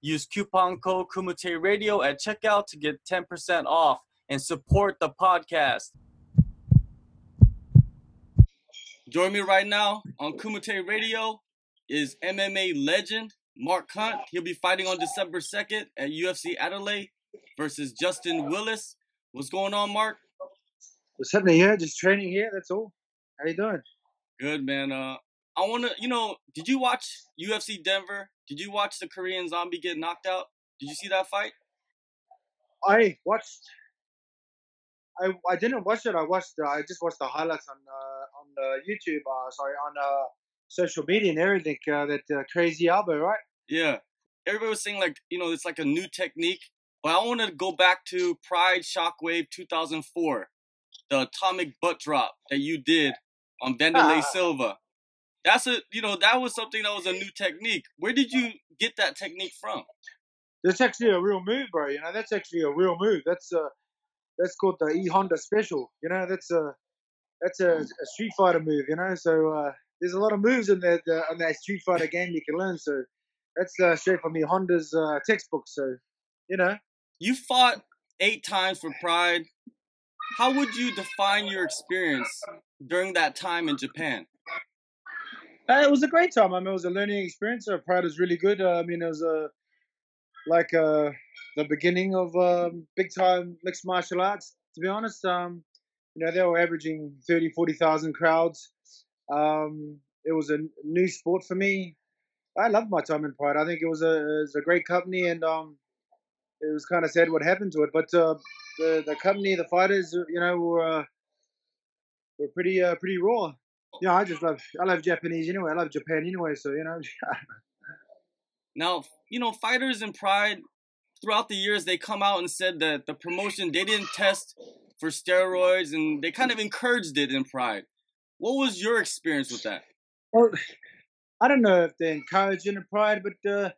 Use coupon code Kumite Radio at checkout to get 10% off and support the podcast. Join me right now on Kumite Radio is MMA legend Mark Hunt. He'll be fighting on December 2nd at UFC Adelaide versus Justin Willis. What's going on, Mark? What's happening here? Just training here. That's all. How you doing? Good, man. Uh, I want to, you know, did you watch UFC Denver? Did you watch the Korean Zombie get knocked out? Did you see that fight? I watched. I I didn't watch it. I watched. Uh, I just watched the highlights on uh, on uh, YouTube. Uh, sorry, on uh, social media and everything. Uh, that uh, crazy elbow, right? Yeah. Everybody was saying like, you know, it's like a new technique. But I want to go back to Pride Shockwave 2004, the atomic butt drop that you did on Vanderlei Silva. That's a, you know, that was something that was a new technique. Where did you get that technique from? That's actually a real move, bro. You know, that's actually a real move. That's uh, that's called the E Honda Special. You know, that's a that's a, a Street Fighter move. You know, so uh, there's a lot of moves in that uh, in that Street Fighter game you can learn. So that's uh, straight from E Honda's uh, textbook. So you know, you fought eight times for Pride. How would you define your experience during that time in Japan? Uh, it was a great time. I mean, it was a learning experience. Uh, Pride was really good. Uh, I mean, it was a like uh, the beginning of um, big time mixed martial arts. To be honest, um, you know, they were averaging 30, 40,000 crowds. Um, it was a new sport for me. I loved my time in Pride. I think it was a, it was a great company, and um, it was kind of sad what happened to it. But uh, the the company, the fighters, you know, were uh, were pretty uh, pretty raw. Yeah, I just love I love Japanese anyway. I love Japan anyway, so you know. now, you know, fighters in Pride throughout the years they come out and said that the promotion they didn't test for steroids and they kind of encouraged it in Pride. What was your experience with that? Well, I don't know if they encouraged it in Pride, but uh,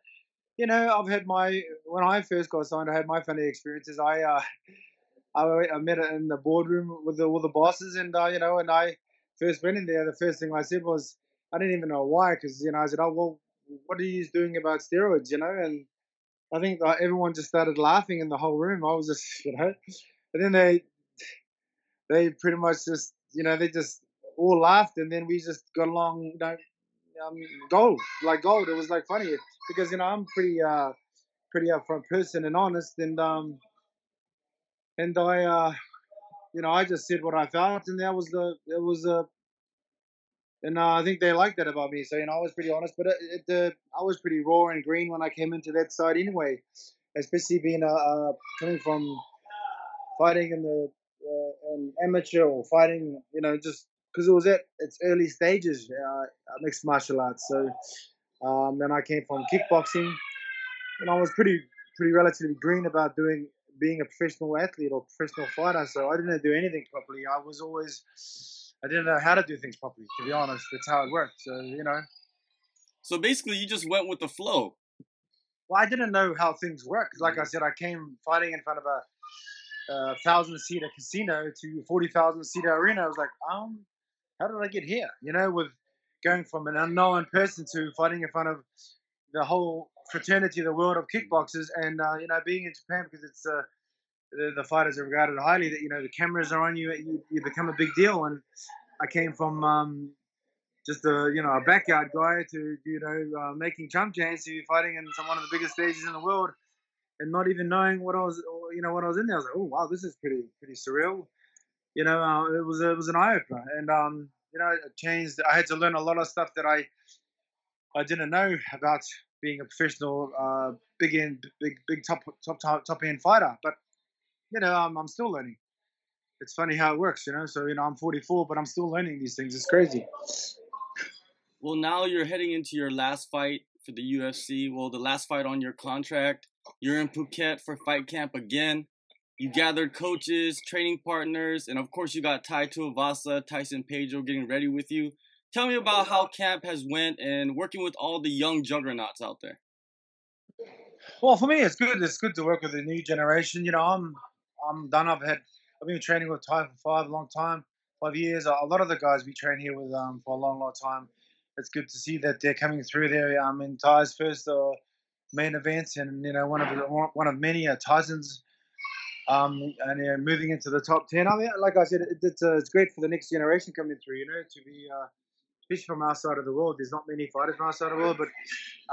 you know, I've had my when I first got signed, I had my funny experiences. I uh, I, I met in the boardroom with the, all the bosses, and uh, you know, and I first went in there, the first thing I said was, I didn't even know why, because you know, I said, oh well, what are you doing about steroids, you know, and I think everyone just started laughing in the whole room. I was just, you know, and then they they pretty much just, you know, they just all laughed, and then we just got along, you know, um, gold, like gold. It was like funny because you know I'm pretty uh pretty upfront person and honest, and um and I uh you know I just said what I felt, and that was the it was a uh, and uh, I think they liked that about me. So you know, I was pretty honest, but it, it, uh, I was pretty raw and green when I came into that side anyway, especially being uh, uh coming from fighting in the uh, amateur or fighting, you know, just because it was at its early stages, uh, mixed martial arts. So, um, I came from kickboxing, and I was pretty pretty relatively green about doing being a professional athlete or professional fighter. So I didn't do anything properly. I was always I didn't know how to do things properly. To be honest, that's how it worked. So you know. So basically, you just went with the flow. Well, I didn't know how things worked. Like I said, I came fighting in front of a, a thousand seater casino to forty thousand seater arena. I was like, um, how did I get here? You know, with going from an unknown person to fighting in front of the whole fraternity, the world of kickboxers, and uh, you know, being in Japan because it's uh, the, the, fighters are regarded highly. That you know, the cameras are on you, you, you become a big deal. And I came from um, just a you know a backyard guy to you know uh, making jump jams to be fighting in some one of the biggest stages in the world, and not even knowing what I was, you know, what I was in there. I was like, oh wow, this is pretty pretty surreal you know, uh, it was it was an eye opener, and um, you know, it changed. I had to learn a lot of stuff that I I didn't know about being a professional, uh, big end, big big top top top top end fighter. But you know, I'm I'm still learning. It's funny how it works, you know. So you know, I'm 44, but I'm still learning these things. It's crazy. Well, now you're heading into your last fight for the UFC. Well, the last fight on your contract. You're in Phuket for fight camp again. You gathered coaches, training partners, and of course you got Tai Tuivasa, Tyson Pedro getting ready with you. Tell me about how camp has went and working with all the young juggernauts out there. Well, for me, it's good. It's good to work with the new generation. You know, I'm I'm done. I've had I've been training with Ty for five long time, five years. A lot of the guys we train here with um, for a long, long time. It's good to see that they're coming through there. Um, in Tai's first uh, main events, and you know, one of the, one of many uh, Tyson's um, and yeah, moving into the top ten. I mean, like I said, it, it's uh, it's great for the next generation coming through. You know, to be uh, especially from our side of the world. There's not many fighters from our side of the world, but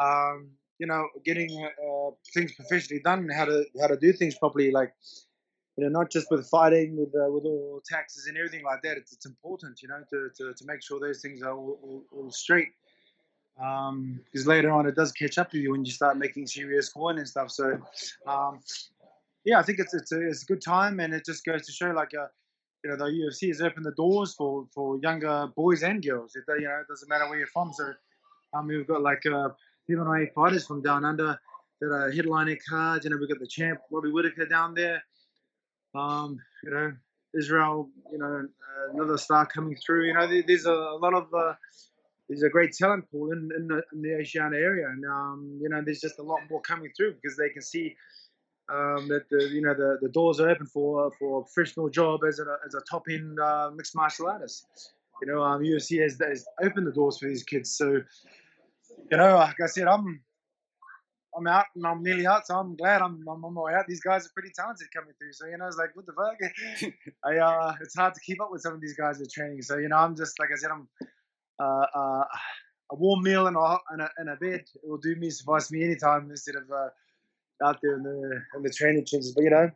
um, you know, getting uh, things professionally done, how to how to do things properly, like you know, not just with fighting, with uh, with all taxes and everything like that. It's, it's important, you know, to, to, to make sure those things are all, all, all straight. Because um, later on, it does catch up to you when you start making serious coin and stuff. So, um, yeah, I think it's it's a, it's a good time, and it just goes to show like. Uh, you know, the UFC has opened the doors for, for younger boys and girls. It, you know, it doesn't matter where you're from. So, um, we've got like uh, seven or eight fighters from down under that are headlining cards. You know, we've got the champ Robbie Whittaker down there. Um, you know, Israel. You know, another star coming through. You know, there's a, lot of uh, there's a great talent pool in, in the, in the area, and um, you know, there's just a lot more coming through because they can see um, that the you know the, the doors are open for for a professional job as a as a top end uh, mixed martial artist. You know, um, UFC has, has opened the doors for these kids. So, you know, like I said, I'm I'm out and I'm nearly out, so I'm glad I'm, I'm on my way out. These guys are pretty talented coming through. So, you know, it's like, what the fuck? I, uh, it's hard to keep up with some of these guys with training. So, you know, I'm just, like I said, I'm uh, uh, a warm meal and a, and, a, and a bed. It will do me, suffice me anytime instead of uh, out there in the, in the training trenches. But, you know,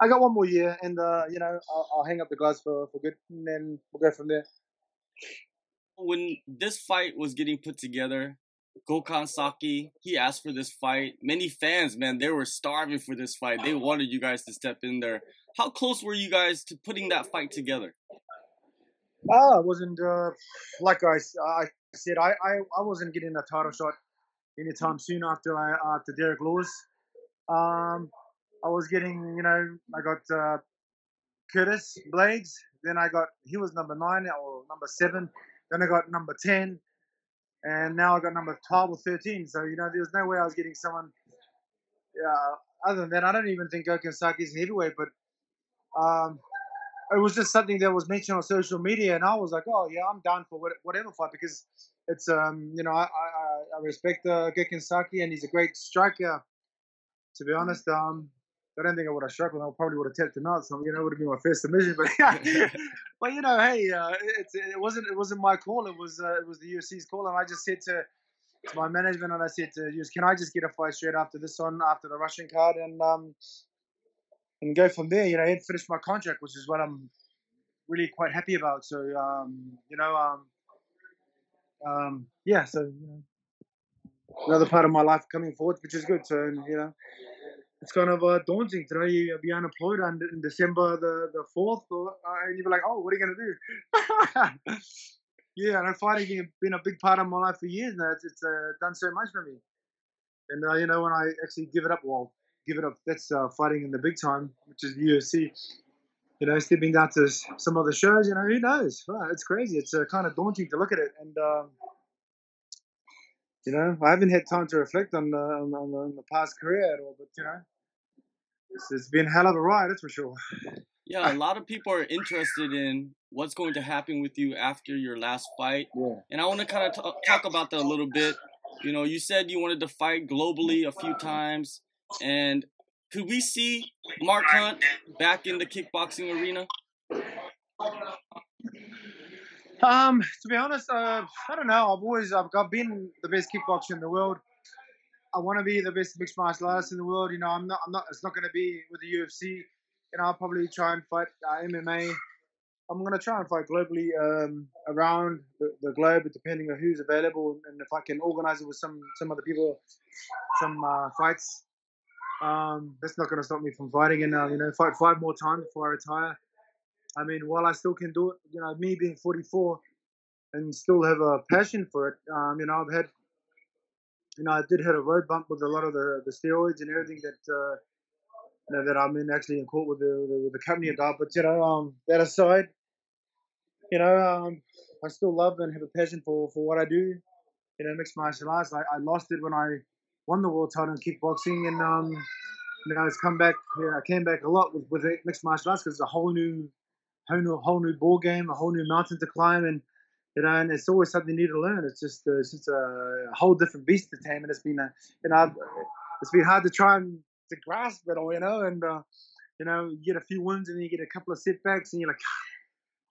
I got one more year and, uh, you know, I'll, I'll hang up the gloves for, for good and then we'll go from there. When this fight was getting put together, Gokhan Saki, he asked for this fight. Many fans, man, they were starving for this fight. They wanted you guys to step in there. How close were you guys to putting that fight together? Ah, I wasn't uh, like I, I said. I, I, I wasn't getting a title shot anytime soon after I after Derrick Lewis. Um, I was getting, you know, I got uh, Curtis Blaydes. Then I got he was number nine or number seven. Then I got number ten and now I got number 12 or 13. So, you know, there's no way I was getting someone. Yeah, other than that, I don't even think Gokhan Saki is heavyweight, but um, it was just something that was mentioned on social media, and I was like, oh, yeah, I'm down for whatever fight because it's, um, you know, I, I, I respect uh, Gokhan Saki, and he's a great striker. To be honest, um, I don't think I would have struggled. I probably would have tapped him out. So you know, it would have been my first submission. But but you know, hey, uh, it wasn't it wasn't my call. It was uh, it was the UFC's call, and I just said to, to my management, and I said to you, can I just get a fight straight after this one, after the Russian card, and um, and go from there. You know, and finish my contract, which is what I'm really quite happy about. So um, you know, um, um, yeah. So you know, another part of my life coming forward, which is good. So you know it's kind of uh, daunting to know you'll be unemployed on in December the the fourth, uh, and you'll be like, oh, what are you gonna do? yeah, and fighting has been a big part of my life for years now. It's, it's uh, done so much for me, and uh, you know when I actually give it up, well, give it up. That's uh, fighting in the big time, which is the UFC. You know, stepping down to some other shows. You know, who knows? it's crazy. It's uh, kind of daunting to look at it, and um, you know, I haven't had time to reflect on, uh, on, on, the past career at all. But you know, it's, it's been a hell of a ride, that's for sure. Yeah, a lot of people are interested in what's going to happen with you after your last fight. Yeah. And I want to kind of t- talk about that a little bit. You know, you said you wanted to fight globally a few times. And could we see Mark Hunt back in the kickboxing arena? Um, to be honest, uh, I don't know. I've always I've, I've been the best kickboxer in the world. I want to be the best mixed martial artist in the world. You know, I'm not. I'm not. It's not going to be with the UFC. You know, I'll probably try and fight uh, MMA. I'm going to try and fight globally um, around the, the, globe, depending on who's available and if I can organize it with some some other people, some uh, fights. Um, that's not going to stop me from fighting and uh, you know fight five more times before I retire. I mean, while I still can do it, you know, me being 44 and still have a passion for it. Um, you know, I've had you know, I did hit a road bump with a lot of the, the steroids and everything that uh, you know, that I'm in actually in court with the with the company about. But you know, um, that aside, you know, um, I still love and have a passion for, for what I do. You know, mixed martial arts. I, I lost it when I won the world title in kickboxing, and um, you know, it's come back. Yeah, I came back a lot with, with mixed martial arts because it's a whole new, whole new, whole new ball game, a whole new mountain to climb, and you know, and it's always something new to learn. It's just, uh, it's just a whole different beast to tame, and it's been, a, you know, it's been hard to try and to grasp it all, you know, and uh, you know, you get a few wins and then you get a couple of setbacks, and you're like,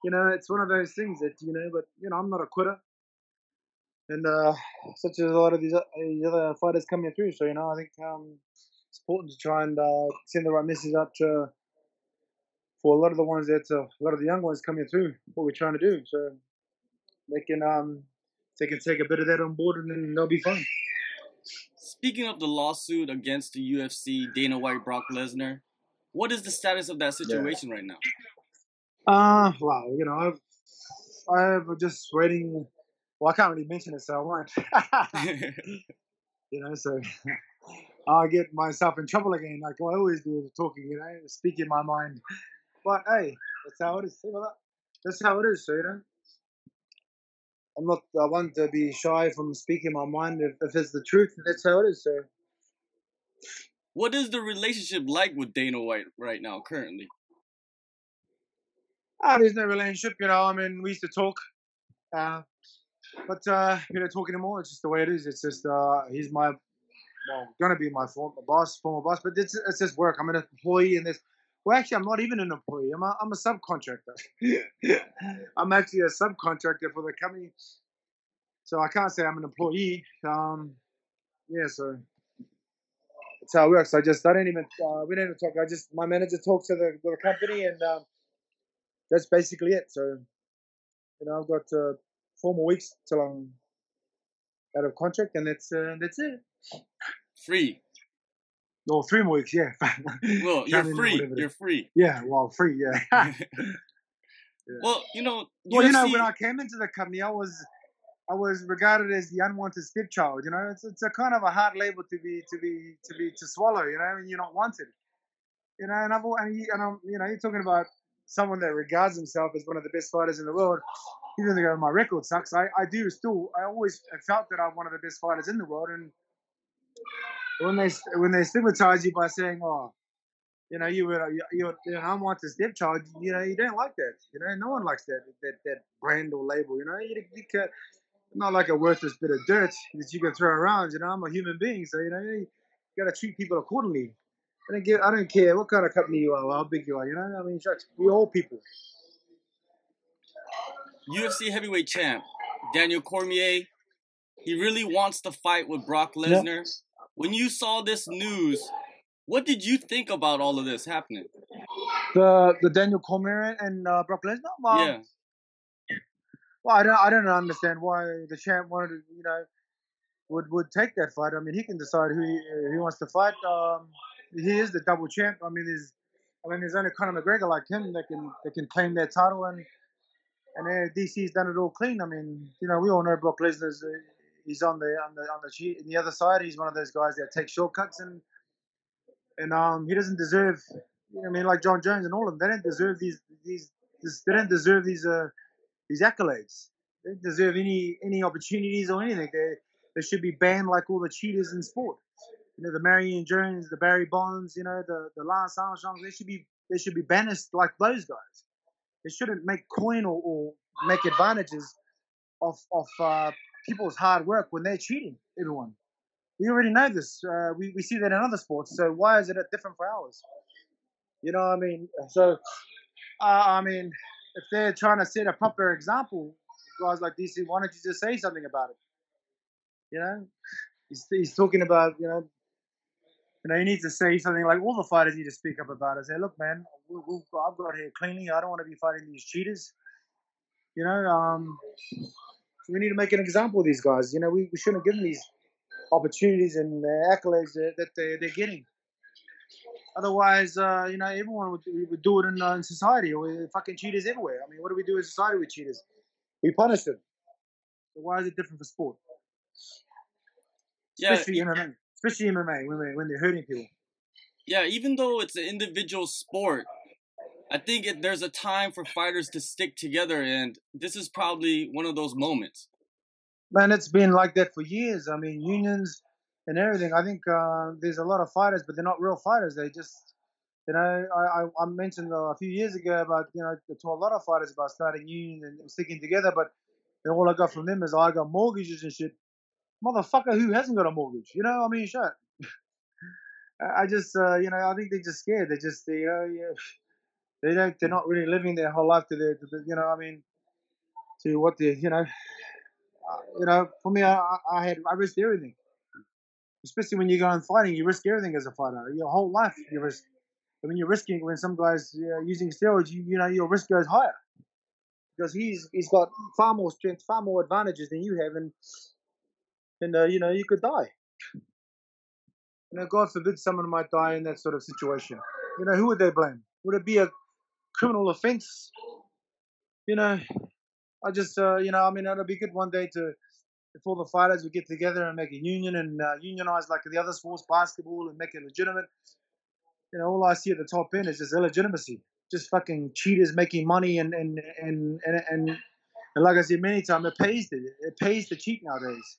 you know, it's one of those things that you know, but you know, I'm not a quitter, and uh, such as a lot of these, other fighters coming through. So you know, I think um, it's important to try and uh, send the right message out to, for a lot of the ones that uh, a lot of the young ones coming through. What we're trying to do, so they can um, they can take a bit of that on board, and then they'll be fine. Speaking of the lawsuit against the UFC, Dana White, Brock Lesnar, what is the status of that situation yeah. right now? Uh, well, you know, I've, I've just waiting. Well, I can't really mention it, so I won't. you know, so I get myself in trouble again, like I always do with talking, you know, speaking my mind. But hey, that's how it is. That's how it is, so you know. I'm not I want to be shy from speaking my mind if, if it's the truth. That's how it is, sir. What is the relationship like with Dana White right now, currently? Ah, there's no relationship, you know. I mean, we used to talk, uh, but uh, you know, talking anymore. It's just the way it is. It's just uh, he's my well, gonna be my former boss, former boss, but it's it's just work. I'm an employee in this. Well, actually, I'm not even an employee. I'm a, I'm a subcontractor. I'm actually a subcontractor for the company, so I can't say I'm an employee. Um, yeah, so that's how it works. I just I didn't even uh, we didn't even talk. I just my manager talks to the, the company, and um, that's basically it. So you know, I've got uh, four more weeks till I'm out of contract, and that's uh, that's it. Free. No, three more weeks, yeah. well, you're free. You're free. Yeah, well, free, yeah. yeah. Well, you know, well, UFC... you know, when I came into the company, I was, I was regarded as the unwanted stepchild. You know, it's it's a kind of a hard label to be to be to be to swallow. You know, when you're not wanted. You know, and I've and, you, and I'm, you know, you're talking about someone that regards himself as one of the best fighters in the world. Even though my record sucks, I, I do still I always felt that I'm one of the best fighters in the world, and when they when they stigmatize you by saying, "Oh, you know, you were uh, you, you, you know, I want this stepchild," you know, you don't like that. You know, no one likes that that that brand or label. You know, you, you can, not like a worthless bit of dirt that you can throw around. You know, I'm a human being, so you know, you, got to treat people accordingly. I don't, give, I don't care what kind of company you are, how big you are. You know, I mean, shucks, we all people. UFC heavyweight champ Daniel Cormier, he really wants to fight with Brock Lesnar when you saw this news, what did you think about all of this happening? The the Daniel Cormier and uh, Brock Lesnar. Well, yeah. Well, I don't I don't understand why the champ wanted to you know would would take that fight. I mean, he can decide who he, he wants to fight. Um, he is the double champ. I mean, there's I mean, there's only Conor McGregor like him that can that can claim that title and. And DC's done it all clean. I mean, you know, we all know Brock Lesnar's he's on the on the on the the other side. He's one of those guys that takes shortcuts and and um he doesn't deserve. You know, I mean, like Jon Jones and all of them, they don't deserve these these. they don't deserve these uh these accolades. They don't deserve any any opportunities or anything. They they should be banned like all the cheaters in sport. You know, the Marion Jones, the Barry Bonds, you know, the the Lance Armstrongs. They should be they should be banished like those guys. They shouldn't make coin or, or make advantages of of uh, people's hard work when they're cheating everyone. We already know this. Uh, we, we see that in other sports. So why is it different for ours? You know what I mean? So, uh, I mean, if they're trying to set a proper example, guys like DC, why don't you just say something about it? You know, he's, he's talking about, you know, you know, you need to say something like all the fighters need to speak up about it. Say, look, man, we, we, I've got here cleanly. I don't want to be fighting these cheaters. You know, um, we need to make an example of these guys. You know, we, we shouldn't give them these opportunities and uh, accolades that, that they, they're getting. Otherwise, uh, you know, everyone would, would do it in, uh, in society. We're fucking cheaters everywhere. I mean, what do we do in society with cheaters? We punish them. So why is it different for sport? Yeah, especially e- MMA, especially MMA when they when they're hurting people. yeah. Even though it's an individual sport, I think it, there's a time for fighters to stick together, and this is probably one of those moments. Man, it's been like that for years. I mean, unions and everything. I think uh, there's a lot of fighters, but they're not real fighters. They just, you know, I, I, mentioned a few years ago about, you know, to a lot of fighters about starting union and sticking together, but all I got from them is I got mortgages and shit. Motherfucker, who hasn't got a mortgage? You know, I mean, shit. I just, uh, you know, I think they're just scared. They just, you know, yeah, they don't, they're not really living their whole life to their, to the, you know, I mean, to what they, you know, uh, you know, for me, I, I- I had, I risked everything. Especially when you go on fighting, you risk everything as a fighter. Your whole life, you risk. But when you're risking, when some guys uh, using steroids, you, you know, your risk goes higher because he's he's got far more strength, far more advantages than you have, and and uh, you know, you could die. You know, God forbid someone might die in that sort of situation. You know, who would they blame? Would it be a criminal offense? You know, I just, uh, you know, I mean, it'll be good one day to, if all the fighters would get together and make a union and uh, unionize like the other sports, basketball, and make it legitimate. You know, all I see at the top end is just illegitimacy, just fucking cheaters making money, and and and and and, and like I said many times, it pays to it pays to cheat nowadays.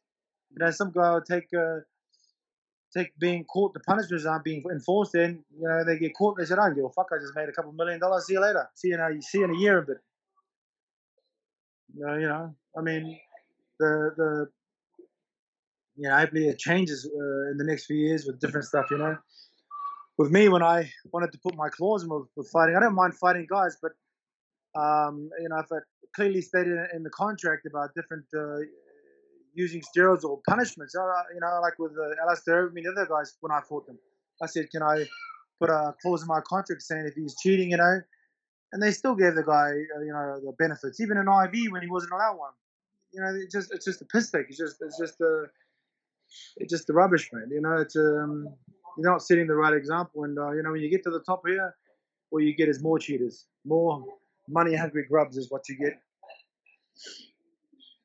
You know, some guy will take uh, take being caught, the punishments aren't being enforced. Then you know they get caught. They said, "I don't give a fuck. I just made a couple million dollars. See you later. See you now. See you in a year of it." You know, you know. I mean, the the you know, hopefully it changes uh, in the next few years with different stuff. You know, with me when I wanted to put my claws in with, with fighting, I don't mind fighting guys, but um, you know, if it clearly stated in- in the contract about different uh, using steroids or punishments, uh, you know, like with uh, Alistair, I mean, the other guys when I fought them, I said, can I put a clause in my contract saying if he's cheating, you know, and they still gave the guy, uh, you know, the benefits, even an IV when he wasn't allowed one. You know, just it's just a piss take. It's just it's just a it's just the rubbish, man. You know, it's um you're not setting the right example, and uh, you know when you get to the top here, all you get is more cheaters, more money hungry grubs is what you get.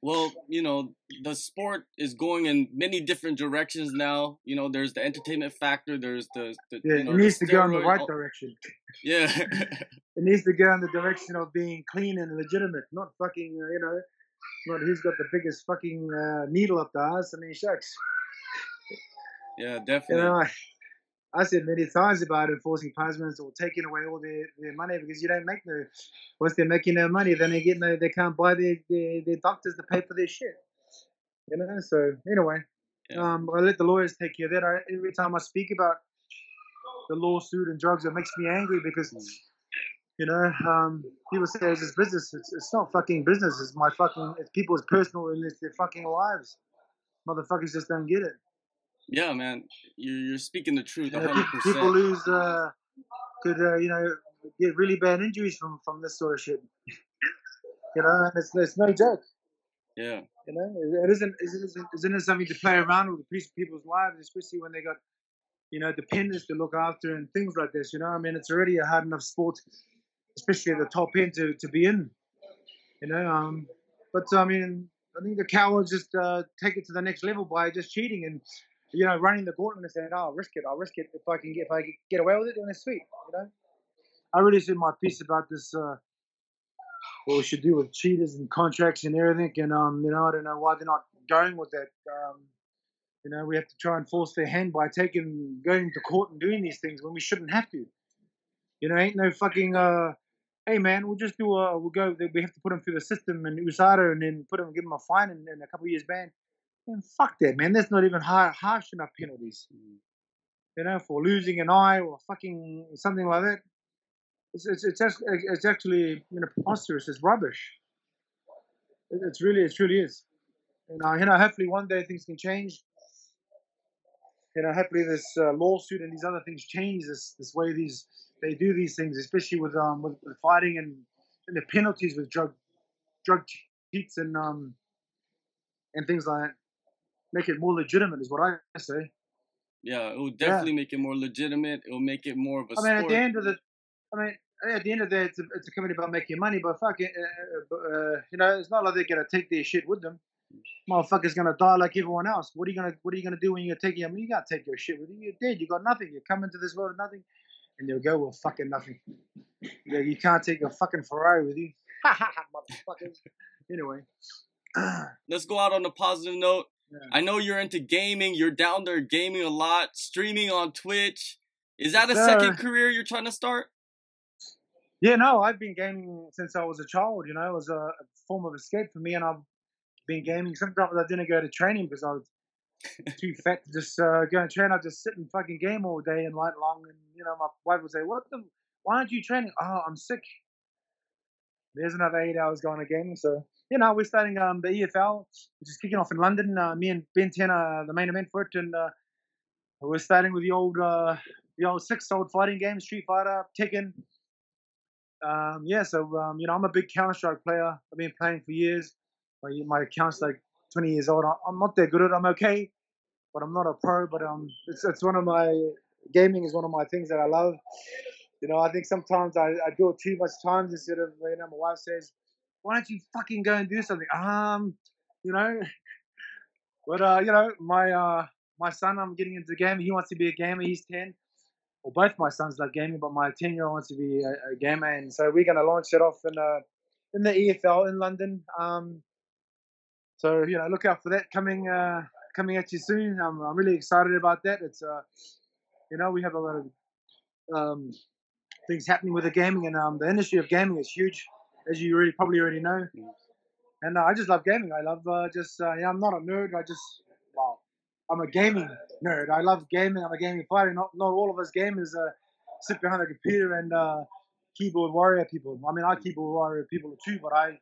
Well, you know, the sport is going in many different directions now. You know, there's the entertainment factor. There's the, the Yeah, you know, it needs to go in the right all- direction. Yeah, It needs to go in the direction of being clean and legitimate, not fucking, uh, you know, not who's got the biggest fucking uh, needle up the ass. I mean, shucks. yeah, You definitely. know, I, said many times about enforcing punishments or taking away all their, their money because you don't make no. Once they're making no money, then they get no. They can't buy their, their, their doctors to pay for their shit. You know. So anyway, Yeah. um, I let the lawyers take care of that. I, every time I speak about the lawsuit and drugs, it makes me angry because. You know, um, people say it's just business. It's, it's not fucking business. It's my fucking. It's people's personal and it's their fucking lives. Motherfuckers just don't get it. Yeah, man, you're, you're speaking the truth, You know, 100. people lose, uh, could uh, you know, get really bad injuries from from this sort of shit. You know, and it's, it's no joke. Yeah, You know, it isn't it isn't, isn't it something to play around with piece people's lives, especially when they got you know dependents to look after and things like this. You know, I mean, it's already a hard enough sport, especially at the top end to, to be in. You know, um, but I mean, I think the cowards just uh, take it to the next level by just cheating and you know running the gauntlet and saying, "Oh, I'll risk it. I'll risk it if I can get if I can get away with it, then it's sweet." You know, I really said my piece about this. Uh, what we should do with cheaters and contracts and everything, and um, you know, I don't know why they're not going with that. Um, you know, we have to try and force their hand by taking going to court and doing these things when we shouldn't have to. You know, ain't no fucking. Uh, hey man, we'll just do a. We'll go. We have to put them through the system in USADA and then put them, give them a fine and, and a couple years ban. And fuck that, man. That's not even harsh enough penalties. You know, for losing an eye or fucking something like that. It's it's it's, just, it's actually you know preposterous. It's rubbish. It, it's really it truly is. You know, you know, hopefully one day things can change. You know, hopefully this uh, lawsuit and these other things change this this way these they do these things, especially with um with, with fighting and, and the penalties with drug drug cheats and um and things like that. Make it more legitimate is what I say. yeah, it will definitely make it more legitimate. It will make it more of a I mean, sport. at the end of the, I mean, at the end of the day, it's a, it's a company about making money, but fuck it, uh, uh, uh, you know, it's not like they're gonna take their shit with them. Motherfucker's gonna die like everyone else. What are you gonna What are you gonna do when you're taking? I mean, you gotta take your shit with you. You're dead. You got nothing. You come into this world with nothing, and you'll go with fucking nothing. Yeah, you can't take your fucking Ferrari with you. Ha ha ha motherfuckers. Anyway. Let's go out on a positive note. Yeah. I know you're into gaming. You're down there gaming a lot, streaming on Twitch. Is that a Sir. second career you're trying to start? Yeah, no, I've been gaming since I was a child. You know, it was a, a form of escape for me, and I've been gaming. Sometimes I didn't go to training because I was too fat to just uh, go and train. I just sit and fucking game all day and night long. And you know, my wife would say, "What the? Why aren't you training?" Oh, I'm sick. There's another eight hours going to gaming. So you know, we're starting um, the EFL, which is kicking off in London. Uh, me and Ben Ten are the main event for it, and uh, we're starting with the old uh, the old six old fighting game, Street Fighter, Tekken. Um, yeah, so um, you know, I'm a big Counter Strike player. I've been playing for years. My, my account's like 20 years old. I'm not that good at it. I'm okay, but I'm not a pro. But um, it's it's one of my gaming is one of my things that I love. You know, I think sometimes I, I do it too much times instead of you know, my wife says, "Why don't you fucking go and do something?" Um, you know, but uh, you know, my uh, my son, I'm getting into gaming. He wants to be a gamer. He's 10 well, both my sons love gaming, but my ten year old wants to be a, a gamer, and so we're going to launch it off in uh, in the EFL in London. Um, so you know, look out for that coming uh, coming at you soon. I'm, I'm really excited about that. It's uh, you know, we have a lot of um, things happening with the gaming, and um, the industry of gaming is huge, as you already probably already know. And uh, I just love gaming. I love uh, just uh, know, I'm not a nerd. I just well, I'm a gaming nerd. I love gaming. I'm a gaming fighter. Not not all of us gamers uh, sit behind a computer and uh, keyboard warrior people. I mean, I keyboard warrior people too, but I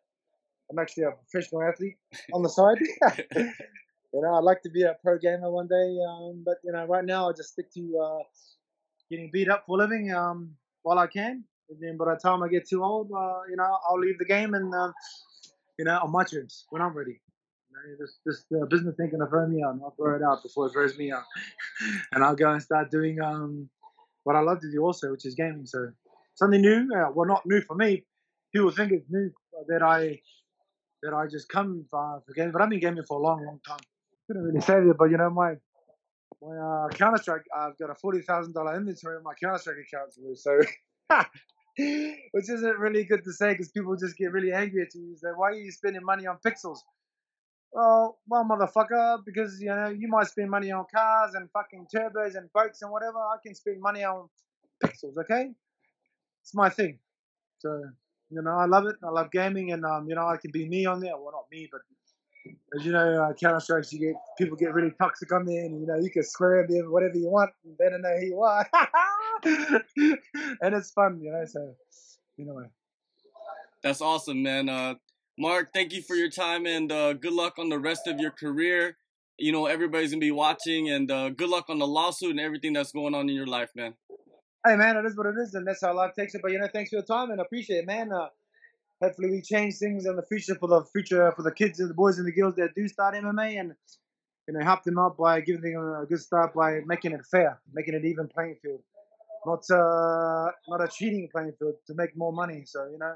I'm actually a professional athlete on the side. you know, I'd like to be a pro gamer one day, um, but you know, right now I just stick to uh, getting beat up for a living um, while I can. And then by the time I get too old, uh, you know, I'll leave the game and um, you know, on terms when I'm ready. You know, this this uh, business ain't gonna throw me out. I'll throw it out before it throws me out, and I'll go and start doing um what I love to do also, which is gaming. So something new. Uh, well, not new for me. People think it's new that I that I just come uh, for gaming, but I've been gaming for a long, long time. Couldn't really say that, but you know my my uh, Counter Strike. I've got a forty thousand dollar inventory on my Counter Strike account, so. Which isn't really good to say because people just get really angry at you. Say, "Why are you spending money on pixels?" Well, well, motherfucker, because you know you might spend money on cars and fucking turbos and boats and whatever. I can spend money on pixels. Okay, it's my thing. So you know, I love it. I love gaming, and um, you know, I can be me on there. Well, not me, but as you know, uh, Counter Strikes, you get people get really toxic on there, and you know, you can swear at them whatever you want, and they don't know who you are, and it's fun, you know. So anyway, That's awesome, man. Uh, Mark, thank you for your time and uh, good luck on the rest of your career. You know, everybody's gonna be watching, and uh, good luck on the lawsuit and everything that's going on in your life, man. hey man, it is what it is, and that's how life takes it. But you know, thanks for your time, and I appreciate it, man. Uh, hopefully, we change things in the future for the future for the kids and the boys and the girls that do start MMA, and you know, help them out by giving them a good start by making it fair, making it even playing field, not uh, not a cheating playing field to make more money. So you know,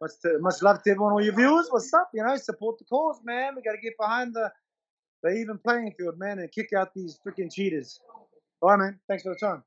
much to, much love to everyone, all your viewers. What's up? You know, support the cause, man. We got to get behind the the even playing field, man, and kick out these freaking cheaters. All right, man. Thanks for the time.